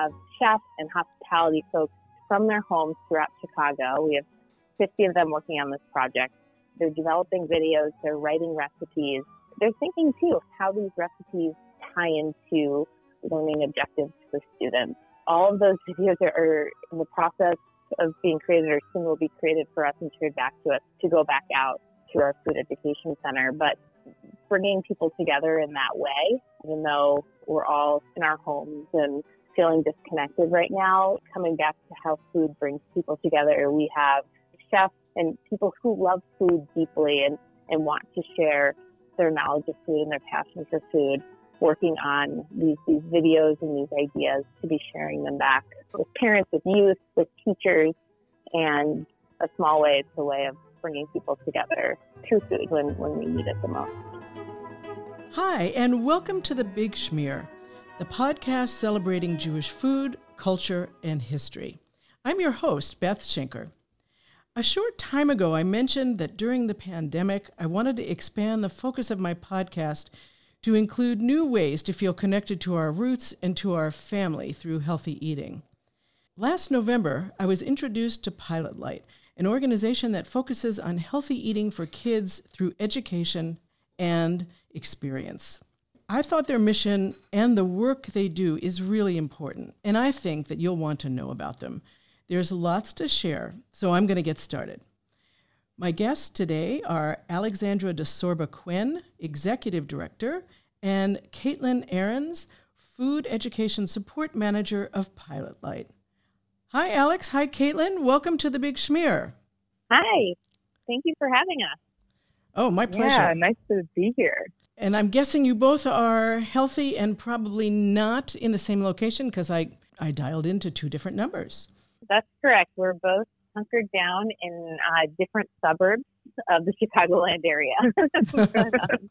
Have chefs and hospitality folks from their homes throughout Chicago. We have 50 of them working on this project. They're developing videos, they're writing recipes. They're thinking too how these recipes tie into learning objectives for students. All of those videos are, are in the process of being created or soon will be created for us and shared back to us to go back out to our food education center. But bringing people together in that way, even though we're all in our homes and feeling disconnected right now, coming back to how food brings people together. We have chefs and people who love food deeply and, and want to share their knowledge of food and their passion for food working on these, these videos and these ideas to be sharing them back with parents, with youth, with teachers, and a small way, it's a way of bringing people together through food when, when we need it the most. Hi, and welcome to The Big Schmear, the podcast celebrating Jewish food, culture, and history. I'm your host, Beth Schenker. A short time ago, I mentioned that during the pandemic, I wanted to expand the focus of my podcast to include new ways to feel connected to our roots and to our family through healthy eating. Last November, I was introduced to Pilot Light, an organization that focuses on healthy eating for kids through education and experience. I thought their mission and the work they do is really important, and I think that you'll want to know about them. There's lots to share, so I'm going to get started. My guests today are Alexandra DeSorba Quinn, Executive Director, and Caitlin Ahrens, Food Education Support Manager of Pilot Light. Hi, Alex. Hi, Caitlin. Welcome to the Big Schmear. Hi. Thank you for having us. Oh, my pleasure. Yeah, nice to be here. And I'm guessing you both are healthy and probably not in the same location because I, I dialed into two different numbers. That's correct. We're both hunkered down in uh, different suburbs of the Chicagoland area.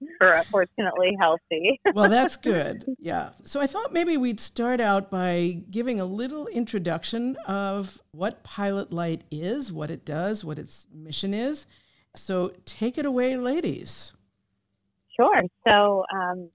We're fortunately healthy. well, that's good. Yeah. So I thought maybe we'd start out by giving a little introduction of what Pilot Light is, what it does, what its mission is. So take it away, ladies. Sure. So, um,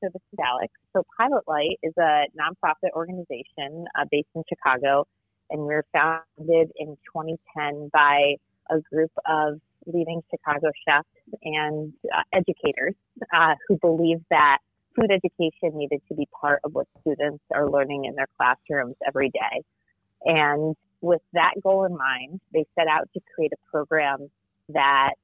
so this is Alex. So Pilot Light is a nonprofit organization uh, based in Chicago and we were founded in 2010 by a group of leading Chicago chefs and uh, educators uh, who believe that food education needed to be part of what students are learning in their classrooms every day. And with that goal in mind, they set out to create a program that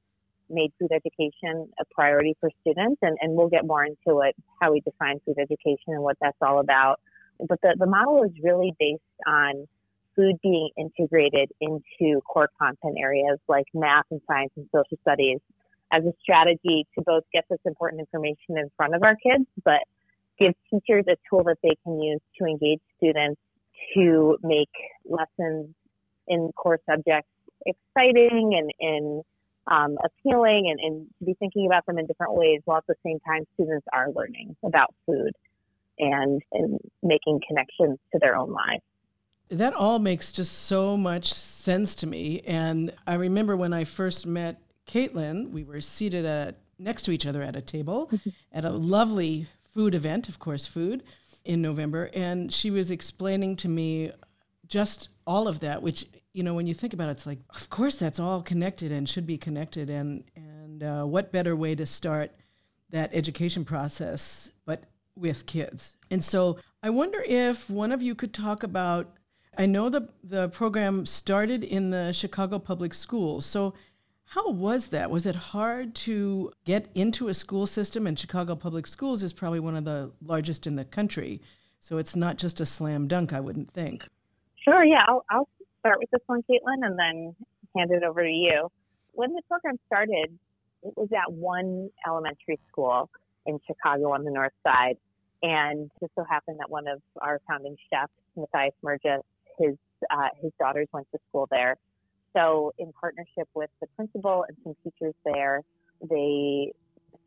made food education a priority for students. And, and we'll get more into it, how we define food education and what that's all about. But the, the model is really based on food being integrated into core content areas like math and science and social studies as a strategy to both get this important information in front of our kids, but give teachers a tool that they can use to engage students to make lessons in core subjects exciting and, and um, appealing and, and to be thinking about them in different ways while at the same time students are learning about food and, and making connections to their own lives. That all makes just so much sense to me. And I remember when I first met Caitlin, we were seated at, next to each other at a table mm-hmm. at a lovely food event, of course, food, in November. And she was explaining to me just all of that, which, you know, when you think about it, it's like, of course, that's all connected and should be connected. And, and uh, what better way to start that education process but with kids? And so I wonder if one of you could talk about I know the the program started in the Chicago Public Schools. So how was that? Was it hard to get into a school system? And Chicago Public Schools is probably one of the largest in the country. So it's not just a slam dunk, I wouldn't think. Sure, yeah. I'll, I'll start with this one, Caitlin, and then hand it over to you. When the program started, it was at one elementary school in Chicago on the north side. And just so happened that one of our founding chefs, Matthias Merges, his uh, his daughters went to school there. So, in partnership with the principal and some teachers there, they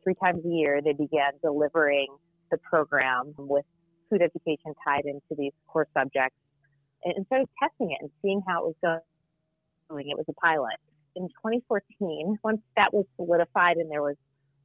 three times a year they began delivering the program with food education tied into these core subjects, and started testing it and seeing how it was going. It was a pilot. In 2014, once that was solidified and there was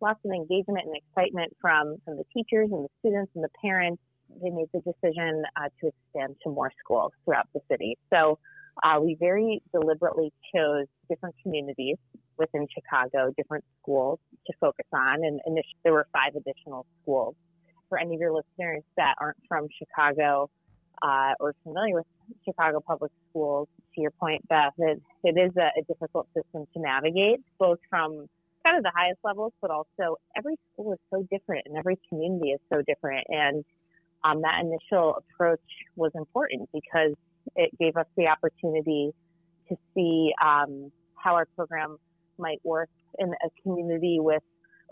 lots of engagement and excitement from from the teachers and the students and the parents they made the decision uh, to expand to more schools throughout the city. So uh, we very deliberately chose different communities within Chicago, different schools to focus on, and initially there were five additional schools. For any of your listeners that aren't from Chicago uh, or familiar with Chicago public schools, to your point, Beth, it, it is a, a difficult system to navigate, both from kind of the highest levels, but also every school is so different and every community is so different. And um, that initial approach was important because it gave us the opportunity to see um, how our program might work in a community with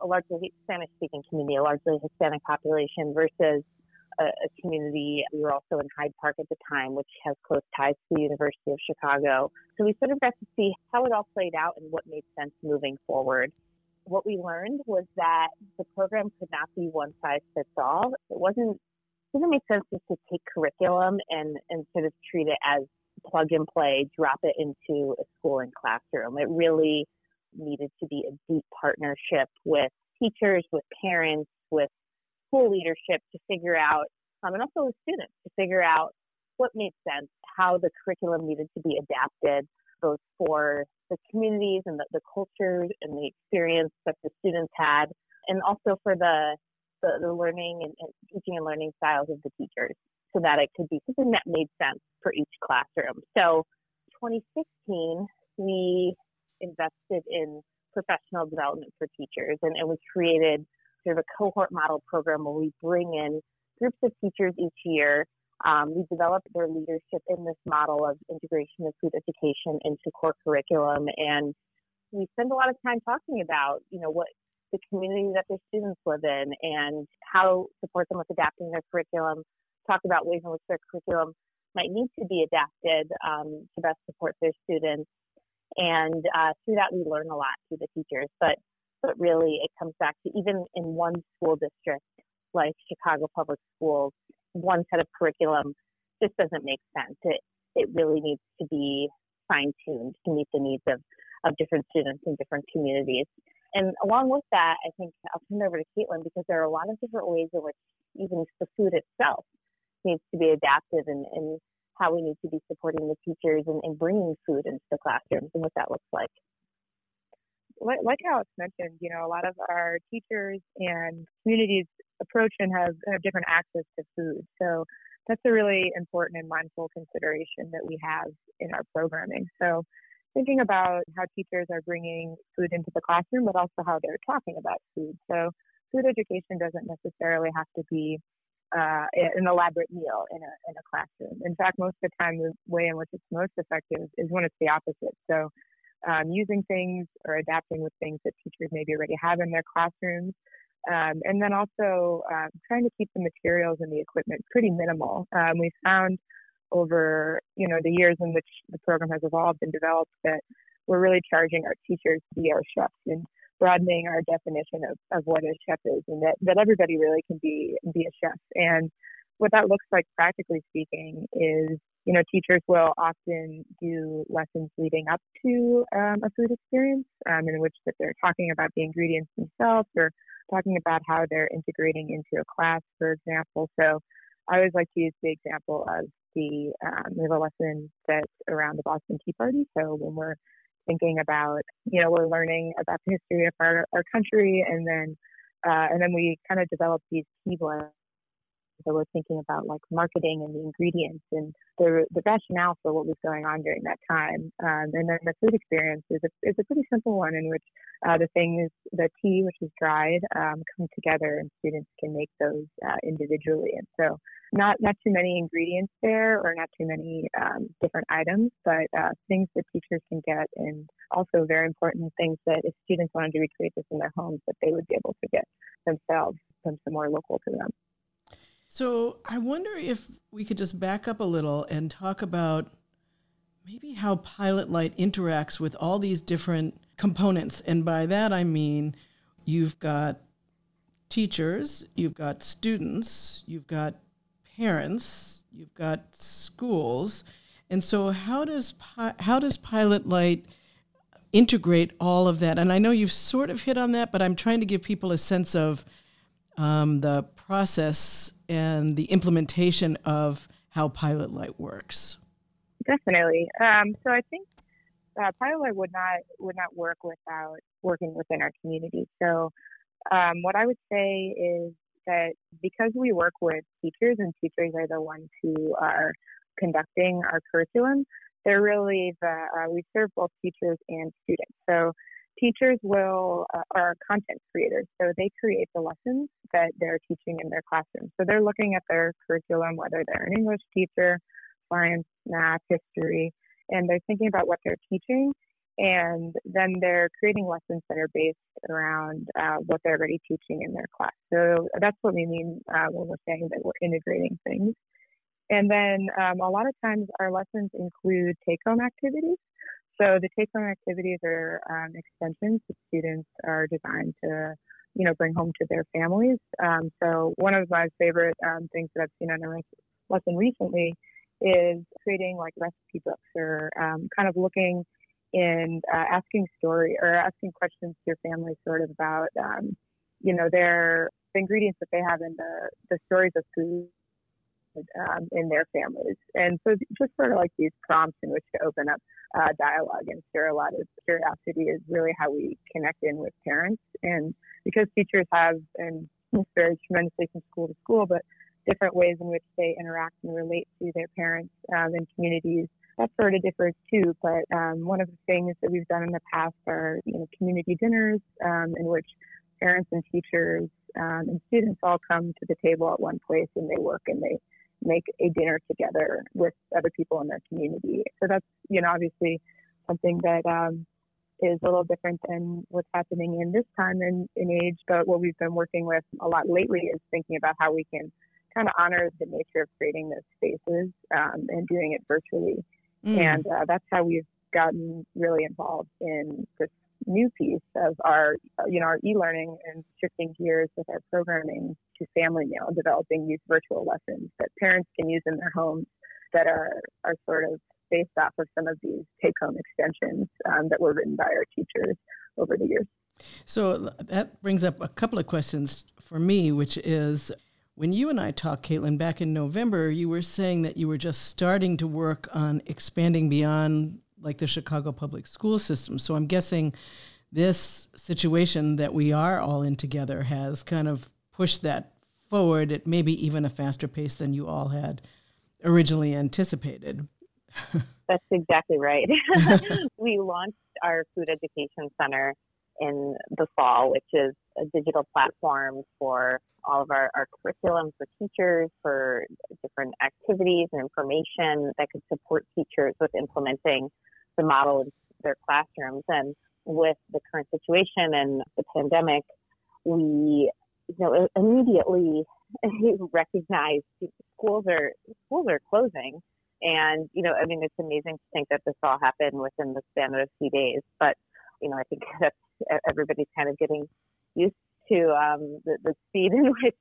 a largely Spanish speaking community, a largely Hispanic population versus a, a, community. We were also in Hyde Park at the time, which has close ties to the University of Chicago. So we sort of got to see how it all played out and what made sense moving forward. What we learned was that the program could not be one size fits all. It wasn't it didn't make sense just to take curriculum and, and sort of treat it as plug and play, drop it into a school and classroom. It really needed to be a deep partnership with teachers, with parents, with school leadership to figure out, um, and also with students to figure out what made sense, how the curriculum needed to be adapted, both for the communities and the, the cultures and the experience that the students had, and also for the the, the learning and, and teaching and learning styles of the teachers so that it could be something that made sense for each classroom. So 2016, we invested in professional development for teachers and, and we created sort of a cohort model program where we bring in groups of teachers each year. Um, we develop their leadership in this model of integration of food education into core curriculum and we spend a lot of time talking about, you know, what the community that their students live in and how to support them with adapting their curriculum, talk about ways in which their curriculum might need to be adapted um, to best support their students. And uh, through that, we learn a lot through the teachers. But but really, it comes back to even in one school district like Chicago Public Schools, one set of curriculum just doesn't make sense. It it really needs to be fine tuned to meet the needs of of different students in different communities. And along with that, I think I'll turn it over to Caitlin because there are a lot of different ways in which even the food itself needs to be adapted and, and how we need to be supporting the teachers and, and bringing food into the classrooms and what that looks like. Like, like Alex mentioned, you know, a lot of our teachers and communities approach and have, have different access to food. So that's a really important and mindful consideration that we have in our programming. So thinking about how teachers are bringing food into the classroom, but also how they're talking about food. So food education doesn't necessarily have to be uh, an elaborate meal in a in a classroom. In fact, most of the time, the way in which it's most effective is when it's the opposite. So, um, using things or adapting with things that teachers maybe already have in their classrooms, um, and then also um, trying to keep the materials and the equipment pretty minimal. Um, we found over you know the years in which the program has evolved and developed that we're really charging our teachers to be our chefs and broadening our definition of, of what a chef is and that, that everybody really can be be a chef and what that looks like practically speaking is you know teachers will often do lessons leading up to um, a food experience um, in which that they're talking about the ingredients themselves or talking about how they're integrating into a class for example so I always like to use the example of the um, we have a lesson that's around the Boston Tea Party. So when we're thinking about, you know, we're learning about the history of our, our country, and then uh, and then we kind of develop these key blends so we're thinking about like marketing and the ingredients and the the rationale for what was going on during that time. Um, and then the food experience is a, is a pretty simple one in which uh, the things, the tea, which is dried, um, come together and students can make those uh, individually. And so not not too many ingredients there or not too many um, different items, but uh, things that teachers can get and also very important things that if students wanted to recreate this in their homes that they would be able to get themselves from somewhere local to them. So I wonder if we could just back up a little and talk about maybe how Pilot Light interacts with all these different components. And by that I mean you've got teachers, you've got students, you've got parents, you've got schools. And so how does how does Pilot Light integrate all of that? And I know you've sort of hit on that, but I'm trying to give people a sense of um, the process and the implementation of how Pilot Light works? Definitely. Um, so I think uh, Pilot Light would not would not work without working within our community. So um, what I would say is that because we work with teachers and teachers are the ones who are conducting our curriculum, they're really the uh, we serve both teachers and students. So teachers will uh, are content creators, so they create the lessons that they're teaching in their classroom. So they're looking at their curriculum, whether they're an English teacher, science, math, history, and they're thinking about what they're teaching and then they're creating lessons that are based around uh, what they're already teaching in their class. So that's what we mean uh, when we're saying that we're integrating things. And then um, a lot of times our lessons include take-home activities. So the take-home activities are um, extensions that students are designed to, you know, bring home to their families. Um, so one of my favorite um, things that I've seen on a lesson recently is creating like recipe books or um, kind of looking and uh, asking story or asking questions to your family sort of about um, you know their the ingredients that they have in the the stories of food um, in their families and so just sort of like these prompts in which to open up uh, dialogue and share a lot of curiosity is really how we connect in with parents and because teachers have and this varies tremendously from school to school but different ways in which they interact and relate to their parents um, and communities that sort of differs too. But um, one of the things that we've done in the past are you know community dinners um, in which parents and teachers um, and students all come to the table at one place and they work and they make a dinner together with other people in their community. So that's you know obviously something that um, is a little different than what's happening in this time in, in age. But what we've been working with a lot lately is thinking about how we can kind of honor the nature of creating those spaces um, and doing it virtually. Mm. And uh, that's how we've gotten really involved in this new piece of our, you know, our e-learning and shifting gears with our programming to family meal, developing these virtual lessons that parents can use in their homes that are, are sort of based off of some of these take-home extensions um, that were written by our teachers over the years. So that brings up a couple of questions for me, which is when you and I talked, Caitlin, back in November, you were saying that you were just starting to work on expanding beyond like the Chicago public school system. So I'm guessing this situation that we are all in together has kind of pushed that forward at maybe even a faster pace than you all had originally anticipated. That's exactly right. we launched our food education center in the fall, which is a digital platform for all of our, our curriculum for teachers, for different activities and information that could support teachers with implementing the model in their classrooms. And with the current situation and the pandemic, we you know immediately recognized schools are schools are closing. And, you know, I mean, it's amazing to think that this all happened within the span of a few days. But, you know, I think that's everybody's kind of getting used to um, the, the speed in which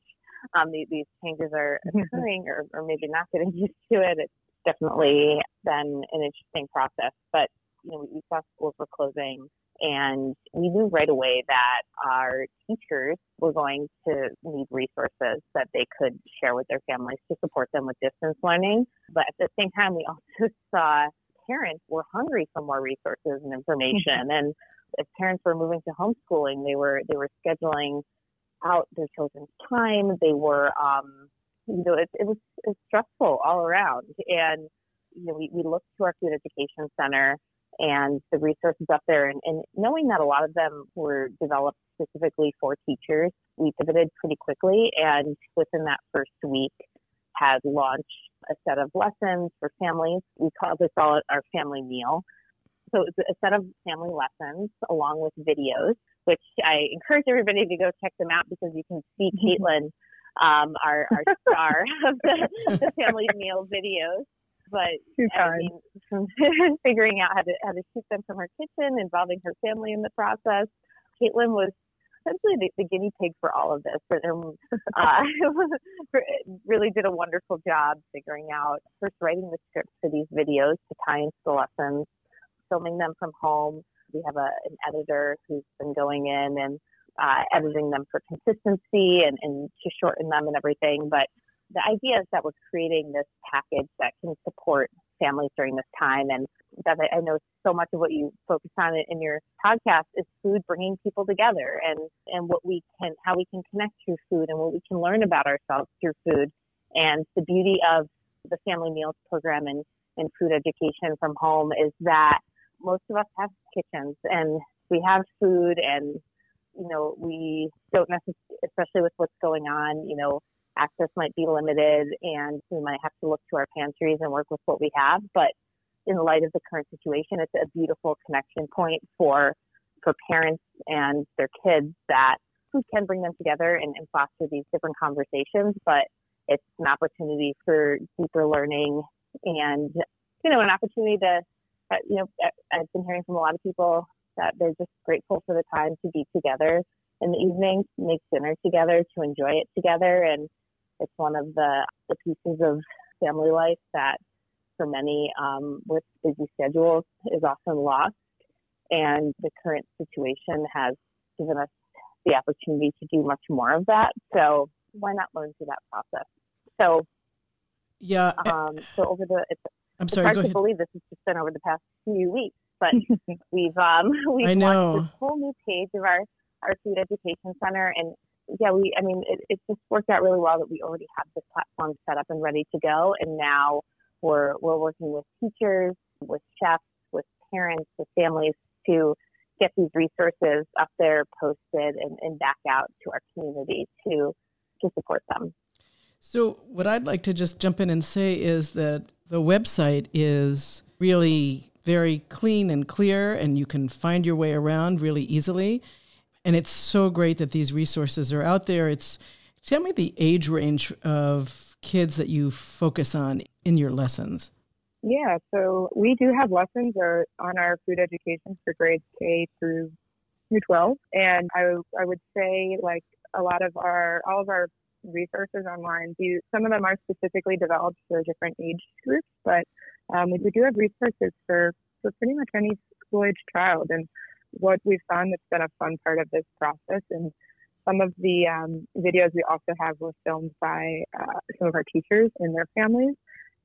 um, these, these changes are mm-hmm. occurring or, or maybe not getting used to it. It's definitely been an interesting process. But, you know, we saw schools were closing and we knew right away that our teachers were going to need resources that they could share with their families to support them with distance learning. But at the same time, we also saw parents were hungry for more resources and information. Mm-hmm. and as parents were moving to homeschooling, they were they were scheduling out their children's time. They were, um, you know, it, it, was, it was stressful all around. And you know, we, we looked to our food education center and the resources up there, and, and knowing that a lot of them were developed specifically for teachers, we pivoted pretty quickly. And within that first week, had launched a set of lessons for families. We call this all our family meal so it's a set of family lessons along with videos, which I encourage everybody to go check them out because you can see mm-hmm. Caitlin, um, our, our star of the, the family meal videos. But I mean, from figuring out how to how to shoot them from her kitchen, involving her family in the process, Caitlin was essentially the, the, guinea pig for all of this. And uh, really did a wonderful job figuring out first writing the scripts for these videos to tie into the lessons, filming them from home. We have a, an editor who's been going in and uh, editing them for consistency and, and to shorten them and everything. But the idea is that we're creating this package that can support families during this time. And that I know so much of what you focus on in your podcast is food bringing people together and, and what we can, how we can connect through food and what we can learn about ourselves through food. And the beauty of the family meals program and, and food education from home is that most of us have kitchens and we have food and, you know, we don't necessarily, especially with what's going on, you know, access might be limited and we might have to look to our pantries and work with what we have. But in light of the current situation, it's a beautiful connection point for for parents and their kids that food can bring them together and, and foster these different conversations. But it's an opportunity for deeper learning and you know an opportunity to you know I've been hearing from a lot of people that they're just grateful for the time to be together in the evening, make dinner together, to enjoy it together, and it's one of the, the pieces of family life that for many um, with busy schedules is often lost. And the current situation has given us the opportunity to do much more of that. So why not learn through that process? So yeah. Um, so over the it's, I'm it's sorry. hard to ahead. believe this has just been over the past few weeks, but we've um we've I launched this whole new page of our our food education center and yeah, we, I mean, it, it just worked out really well that we already have this platform set up and ready to go. And now we're, we're working with teachers, with chefs, with parents, with families to get these resources up there posted and, and back out to our community to, to support them. So, what I'd like to just jump in and say is that the website is really very clean and clear, and you can find your way around really easily. And it's so great that these resources are out there. It's tell me the age range of kids that you focus on in your lessons. Yeah, so we do have lessons on our food education for grades K through through 12, and I I would say like a lot of our all of our resources online do some of them are specifically developed for different age groups, but um, we do have resources for for pretty much any school age child and what we've found that's been a fun part of this process. And some of the um, videos we also have were filmed by uh, some of our teachers and their families.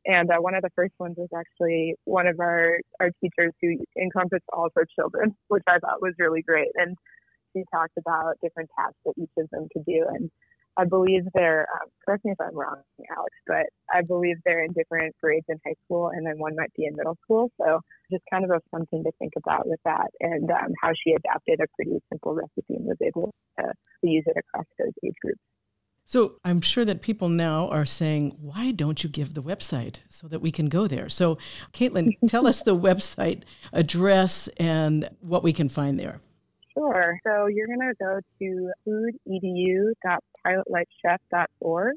And uh, one of the first ones was actually one of our, our teachers who encompassed all of her children, which I thought was really great. And she talked about different tasks that each of them could do. And I believe they're, um, correct me if I'm wrong, Alex, but I believe they're in different grades in high school and then one might be in middle school. So just kind of a fun thing to think about with that and um, how she adapted a pretty simple recipe and was able to, to use it across those age groups. So I'm sure that people now are saying, why don't you give the website so that we can go there? So, Caitlin, tell us the website address and what we can find there. Sure. So you're going to go to foodedu.pilotlightchef.org.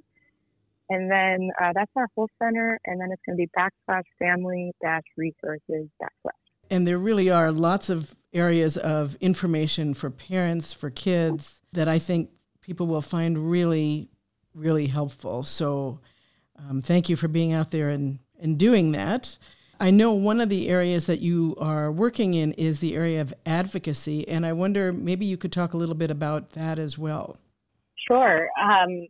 And then uh, that's our whole center. And then it's going to be backslash family dash resources backslash. And there really are lots of areas of information for parents, for kids, that I think people will find really, really helpful. So um, thank you for being out there and, and doing that. I know one of the areas that you are working in is the area of advocacy, and I wonder maybe you could talk a little bit about that as well. Sure. Um,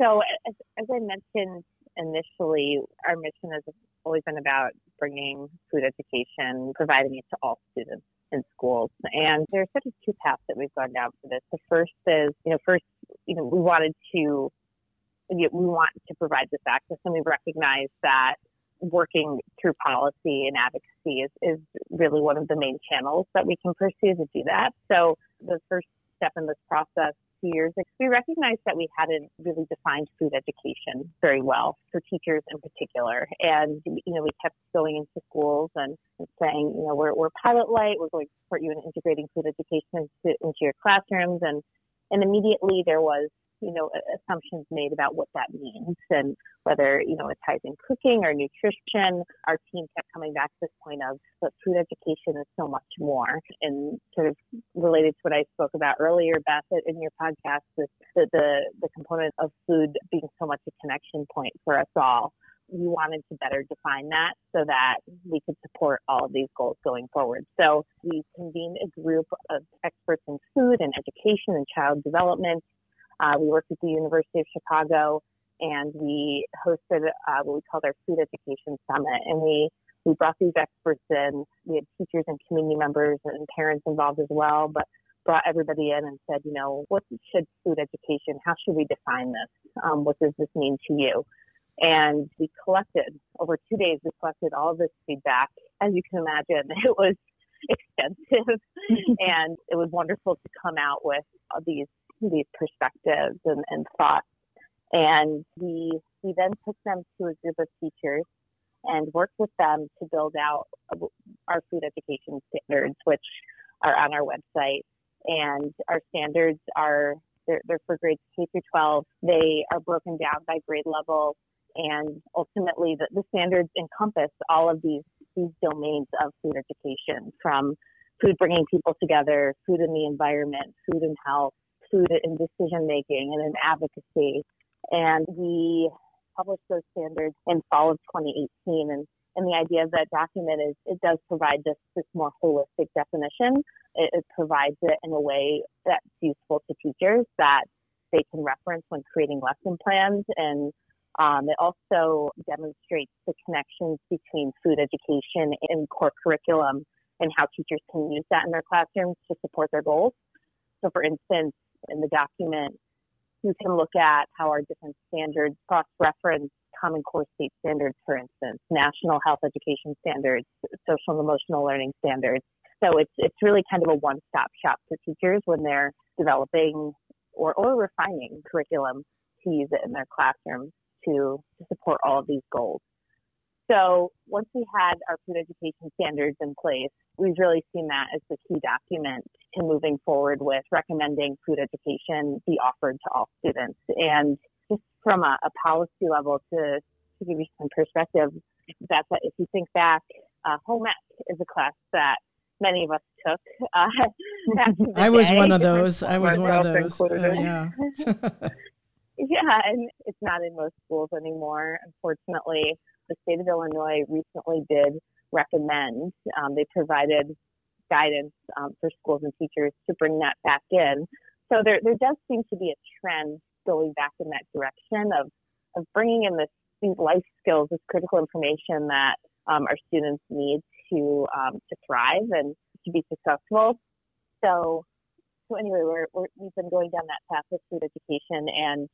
so, as, as, I mentioned initially, our mission has always been about bringing food education, providing it to all students in schools. And there's sort of two paths that we've gone down for this. The first is, you know, first, you know, we wanted to, we want to provide this access, and we recognize that working through policy and advocacy is, is really one of the main channels that we can pursue to do that. So the first step in this process two years ago, we recognized that we hadn't really defined food education very well for teachers in particular. And, you know, we kept going into schools and, and saying, you know, we're, we're pilot light, we're going to support you in integrating food education into, into your classrooms. And, and immediately there was you know, assumptions made about what that means and whether, you know, it ties in cooking or nutrition. Our team kept coming back to this point of that food education is so much more. And sort of related to what I spoke about earlier, Beth, in your podcast, the, the, the component of food being so much a connection point for us all. We wanted to better define that so that we could support all of these goals going forward. So we convened a group of experts in food and education and child development uh, we worked with the University of Chicago and we hosted uh, what we called our food education summit. And we we brought these experts in. We had teachers and community members and parents involved as well, but brought everybody in and said, you know, what should food education? How should we define this? Um, what does this mean to you? And we collected over two days. We collected all of this feedback. As you can imagine, it was extensive, and it was wonderful to come out with these these perspectives and, and thoughts. And we we then took them to a group of teachers and worked with them to build out our food education standards, which are on our website. And our standards are they're, they're for grades K through 12. They are broken down by grade level, and ultimately the, the standards encompass all of these these domains of food education, from food bringing people together, food in the environment, food and health, food in decision making, and in advocacy. And we published those standards in fall of 2018. And, and the idea of that document is it does provide this, this more holistic definition. It, it provides it in a way that's useful to teachers that they can reference when creating lesson plans. And um, it also demonstrates the connections between food education and core curriculum and how teachers can use that in their classrooms to support their goals. So, for instance, in the document, you can look at how our different standards cross-reference Common Core state standards, for instance, national health education standards, social and emotional learning standards. So it's it's really kind of a one-stop shop for teachers when they're developing or, or refining curriculum to use it in their classrooms to, to support all of these goals. So once we had our food education standards in place, we've really seen that as the key document to moving forward with recommending food education be offered to all students. And just from a, a policy level to, to give you some perspective, that's if you think back, uh, home ec is a class that many of us took. Uh, I was one of those. I was one of those. Uh, yeah. yeah, and it's not in most schools anymore, unfortunately the state of Illinois recently did recommend, um, they provided guidance um, for schools and teachers to bring that back in. So there, there does seem to be a trend going back in that direction of, of bringing in this, these life skills, this critical information that um, our students need to um, to thrive and to be successful. So, so anyway, we're, we're, we've been going down that path with food education, and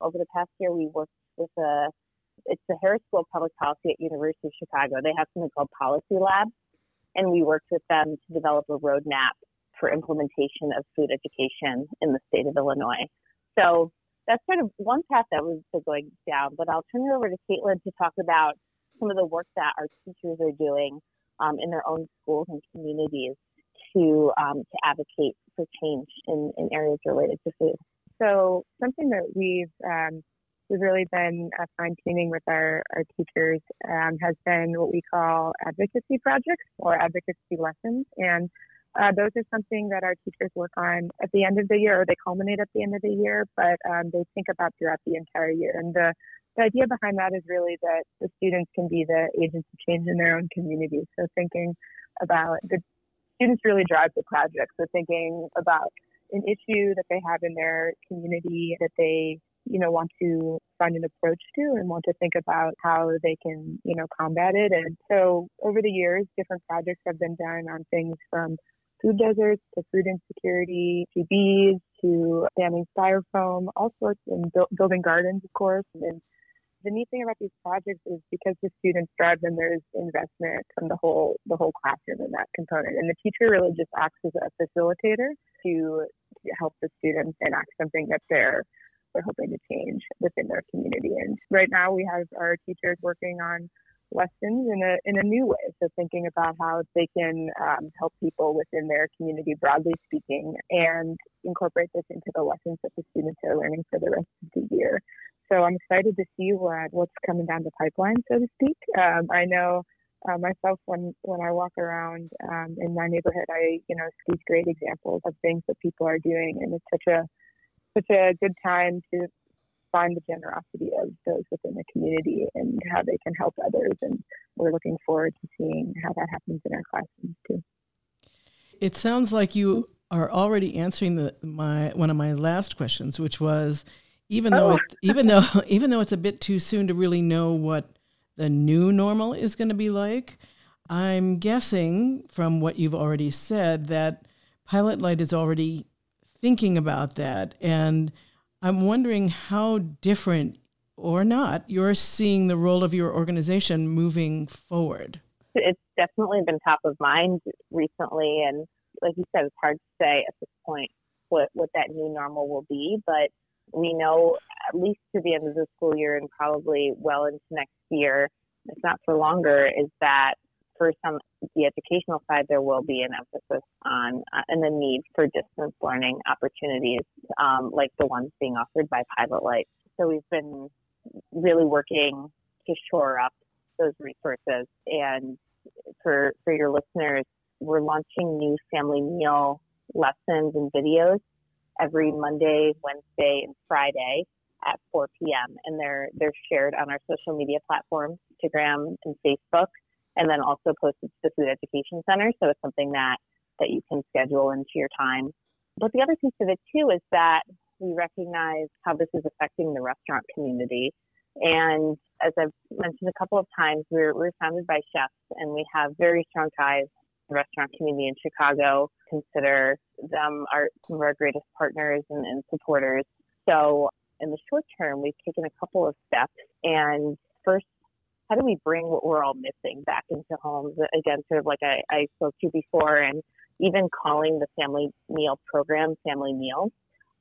over the past year, we worked with a it's the Harris School of Public Policy at University of Chicago. They have something called Policy Lab, and we worked with them to develop a roadmap for implementation of food education in the state of Illinois. So that's sort of one path that been going down. But I'll turn it over to Caitlin to talk about some of the work that our teachers are doing um, in their own schools and communities to um, to advocate for change in, in areas related to food. So something that we've um, we've really been uh, fine tuning with our, our teachers um, has been what we call advocacy projects or advocacy lessons. And uh, those are something that our teachers work on at the end of the year or they culminate at the end of the year, but um, they think about throughout the entire year. And the, the idea behind that is really that the students can be the agents of change in their own communities. So thinking about the students really drive the project. So thinking about an issue that they have in their community that they you know, want to find an approach to and want to think about how they can, you know, combat it. And so over the years, different projects have been done on things from food deserts to food insecurity to bees to banning styrofoam, all sorts, and bu- building gardens, of course. And the neat thing about these projects is because the students drive them, there's investment from the whole the whole classroom in that component, and the teacher really just acts as a facilitator to, to help the students enact something that they're they're hoping to change within their community. And right now we have our teachers working on lessons in a in a new way. So thinking about how they can um, help people within their community, broadly speaking, and incorporate this into the lessons that the students are learning for the rest of the year. So I'm excited to see what what's coming down the pipeline, so to speak. Um, I know. Uh, myself, when when I walk around um, in my neighborhood, I you know see great examples of things that people are doing, and it's such a such a good time to find the generosity of those within the community and how they can help others. And we're looking forward to seeing how that happens in our classrooms too. It sounds like you are already answering the my one of my last questions, which was even though oh. it, even though even though it's a bit too soon to really know what the new normal is going to be like, I'm guessing from what you've already said that Pilot Light is already thinking about that. And I'm wondering how different or not you're seeing the role of your organization moving forward. It's definitely been top of mind recently. And like you said it's hard to say at this point what what that new normal will be, but we know at least to the end of the school year and probably well into next year, if not for longer, is that for some the educational side there will be an emphasis on uh, and the need for distance learning opportunities um, like the ones being offered by Pilot Light. So we've been really working to shore up those resources and for for your listeners, we're launching new family meal lessons and videos every Monday, Wednesday, and Friday at 4 p.m. and they're they're shared on our social media platforms, Instagram and Facebook, and then also posted to the Food Education Center. So it's something that that you can schedule into your time. But the other piece of it too is that we recognize how this is affecting the restaurant community. And as I've mentioned a couple of times, we're, we're founded by chefs and we have very strong ties the restaurant community in Chicago. Consider them our some of our greatest partners and, and supporters. So in the short term, we've taken a couple of steps. And first, how do we bring what we're all missing back into homes? Again, sort of like I, I spoke to before, and even calling the family meal program family meals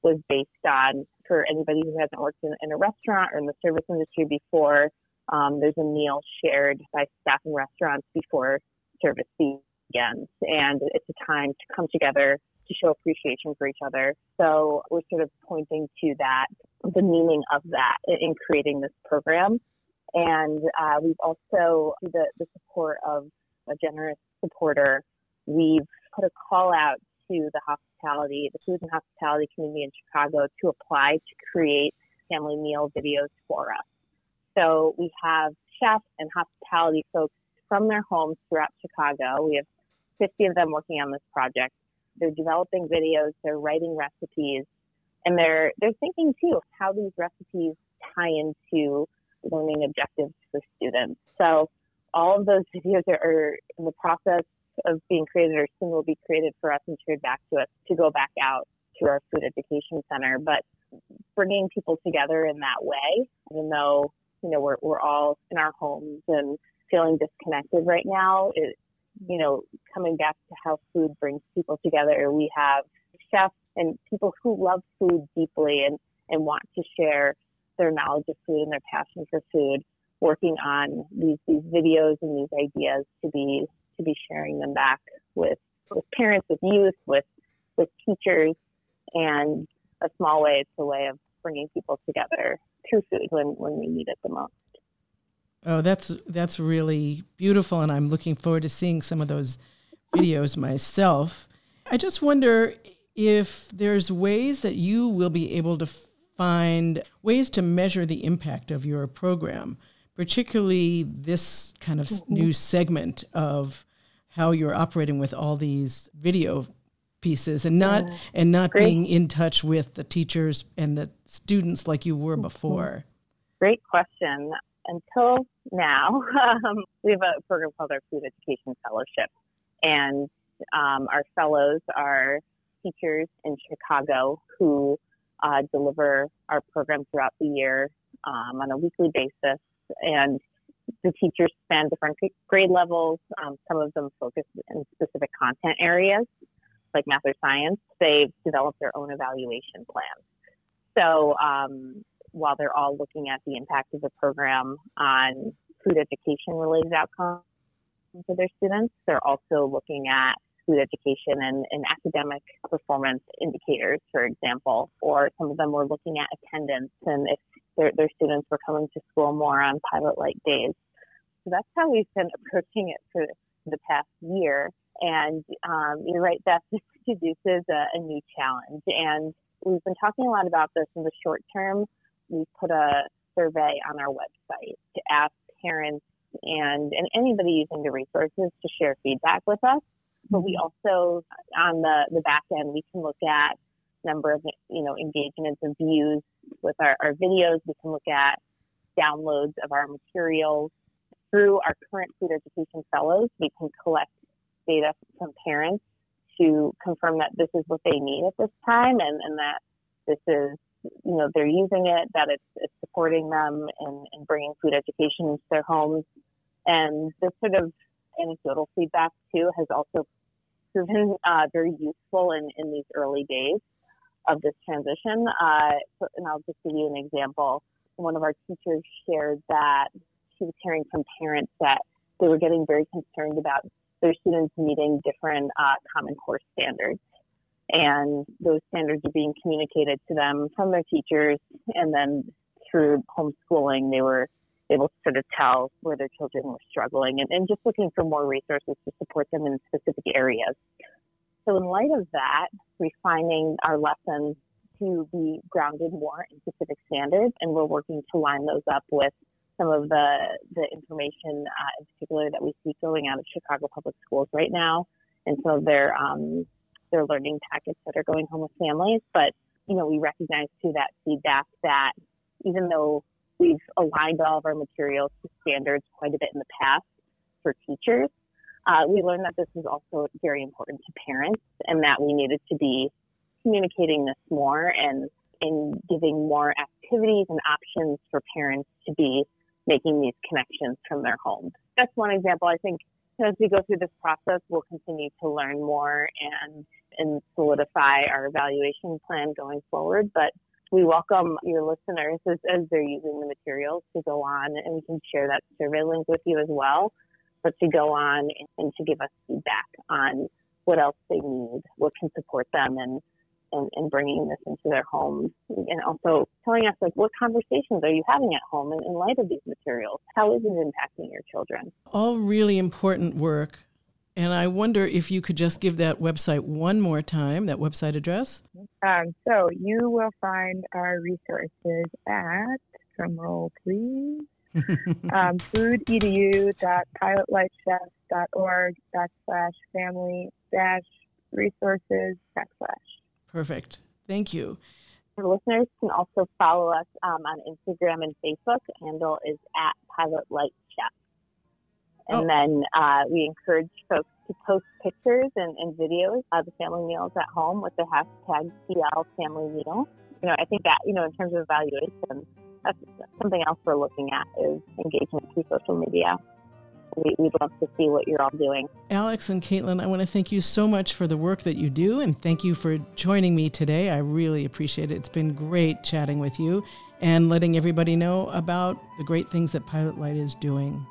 was based on for anybody who hasn't worked in, in a restaurant or in the service industry before. Um, there's a meal shared by staff in restaurants before service begins, and it's a time to come together to show appreciation for each other. So we're sort of pointing to that, the meaning of that in creating this program. And uh, we've also, the, the support of a generous supporter, we've put a call out to the hospitality, the food and hospitality community in Chicago to apply to create family meal videos for us. So we have chefs and hospitality folks from their homes throughout Chicago. We have 50 of them working on this project. They're developing videos, they're writing recipes, and they're they're thinking too how these recipes tie into learning objectives for students. So all of those videos are, are in the process of being created or soon will be created for us and shared back to us to go back out to our food education center. But bringing people together in that way, even though you know we're we're all in our homes and feeling disconnected right now, it, you know, coming back to how food brings people together. We have chefs and people who love food deeply and, and want to share their knowledge of food and their passion for food, working on these, these videos and these ideas to be to be sharing them back with with parents, with youth, with with teachers, and a small way it's a way of bringing people together through food when, when we need it the most. Oh, that's that's really beautiful, and I'm looking forward to seeing some of those videos myself. I just wonder if there's ways that you will be able to find ways to measure the impact of your program, particularly this kind of mm-hmm. new segment of how you're operating with all these video pieces and not yeah. and not Great. being in touch with the teachers and the students like you were mm-hmm. before. Great question until now, um, we have a program called our Food Education Fellowship. And um, our fellows are teachers in Chicago who uh, deliver our program throughout the year um, on a weekly basis. And the teachers span different grade levels. Um, some of them focus in specific content areas, like math or science. They've developed their own evaluation plans. So um, while they're all looking at the impact of the program on food education related outcomes for their students, they're also looking at food education and, and academic performance indicators, for example, or some of them were looking at attendance and if their, their students were coming to school more on pilot light days. So that's how we've been approaching it for the past year. And um, you're right, that introduces a, a new challenge. And we've been talking a lot about this in the short term We've put a survey on our website to ask parents and, and anybody using the resources to share feedback with us. But we also, on the, the back end, we can look at number of, you know, engagements and views with our, our videos. We can look at downloads of our materials. Through our current food education fellows, we can collect data from parents to confirm that this is what they need at this time and, and that this is, you know, they're using it, that it's, it's supporting them and, in bringing food education into their homes. And this sort of anecdotal feedback too has also proven uh, very useful in, in these early days of this transition. Uh, and I'll just give you an example. One of our teachers shared that she was hearing from parents that they were getting very concerned about their students meeting different uh, Common Core standards. And those standards are being communicated to them from their teachers. And then through homeschooling, they were able to sort of tell where their children were struggling and, and just looking for more resources to support them in specific areas. So, in light of that, refining our lessons to be grounded more in specific standards, and we're working to line those up with some of the the information uh, in particular that we see going out of Chicago Public Schools right now, and some of their um, their learning packets that are going home with families. But you know, we recognize through that feedback that even though we've aligned all of our materials to standards quite a bit in the past for teachers, uh, we learned that this was also very important to parents, and that we needed to be communicating this more and in giving more activities and options for parents to be making these connections from their homes. That's one example. I think as we go through this process, we'll continue to learn more and and solidify our evaluation plan going forward. But we welcome your listeners as, as they're using the materials to go on, and we can share that survey link with you as well. But to go on and to give us feedback on what else they need, what can support them, and and, and bringing this into their homes and also telling us like what conversations are you having at home in, in light of these materials how is it impacting your children all really important work and i wonder if you could just give that website one more time that website address um, so you will find our resources at drumroll please um, foodedu.pilotlightchefs.org backslash family dash resources backslash Perfect. Thank you. Our listeners can also follow us um, on Instagram and Facebook. Handle is at Pilot Light Chef. And oh. then uh, we encourage folks to post pictures and, and, videos of the family meals at home with the hashtag PL Family Meal. You know, I think that, you know, in terms of evaluation, that's something else we're looking at is engagement through social media we, would love to see what you're all doing. Alex and Caitlin, I want to thank you so much for the work that you do and thank you for joining me today. I really appreciate it. It's been great chatting with you and letting everybody know about the great things that Pilot Light is doing.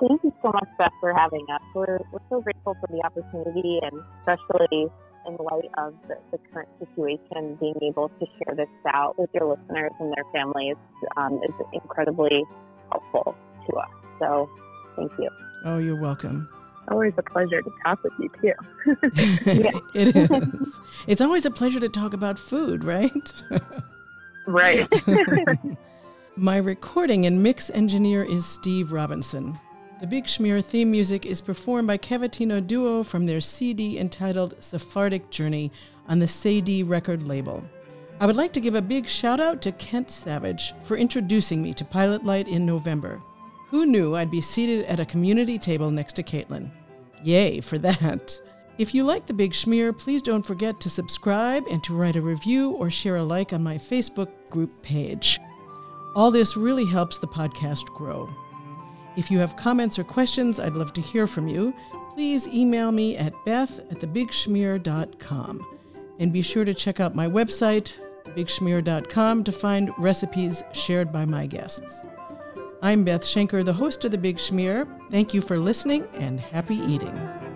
Thank you so much, Beth, for having us. We're, we're so grateful for the opportunity and especially in light of the, the, current situation, being able to share this out with your listeners and their families um, is incredibly helpful to us. So Thank you. Oh, you're welcome. Always a pleasure to talk with you, too. it is. It's always a pleasure to talk about food, right? right. My recording and mix engineer is Steve Robinson. The Big Schmear theme music is performed by Cavatina Duo from their CD entitled Sephardic Journey on the Cedille record label. I would like to give a big shout out to Kent Savage for introducing me to Pilot Light in November. Who knew I'd be seated at a community table next to Caitlin? Yay for that! If you like The Big Schmear, please don't forget to subscribe and to write a review or share a like on my Facebook group page. All this really helps the podcast grow. If you have comments or questions, I'd love to hear from you. Please email me at beth at thebigschmear.com. And be sure to check out my website, thebigschmear.com, to find recipes shared by my guests. I'm Beth Schenker, the host of The Big Schmear. Thank you for listening and happy eating.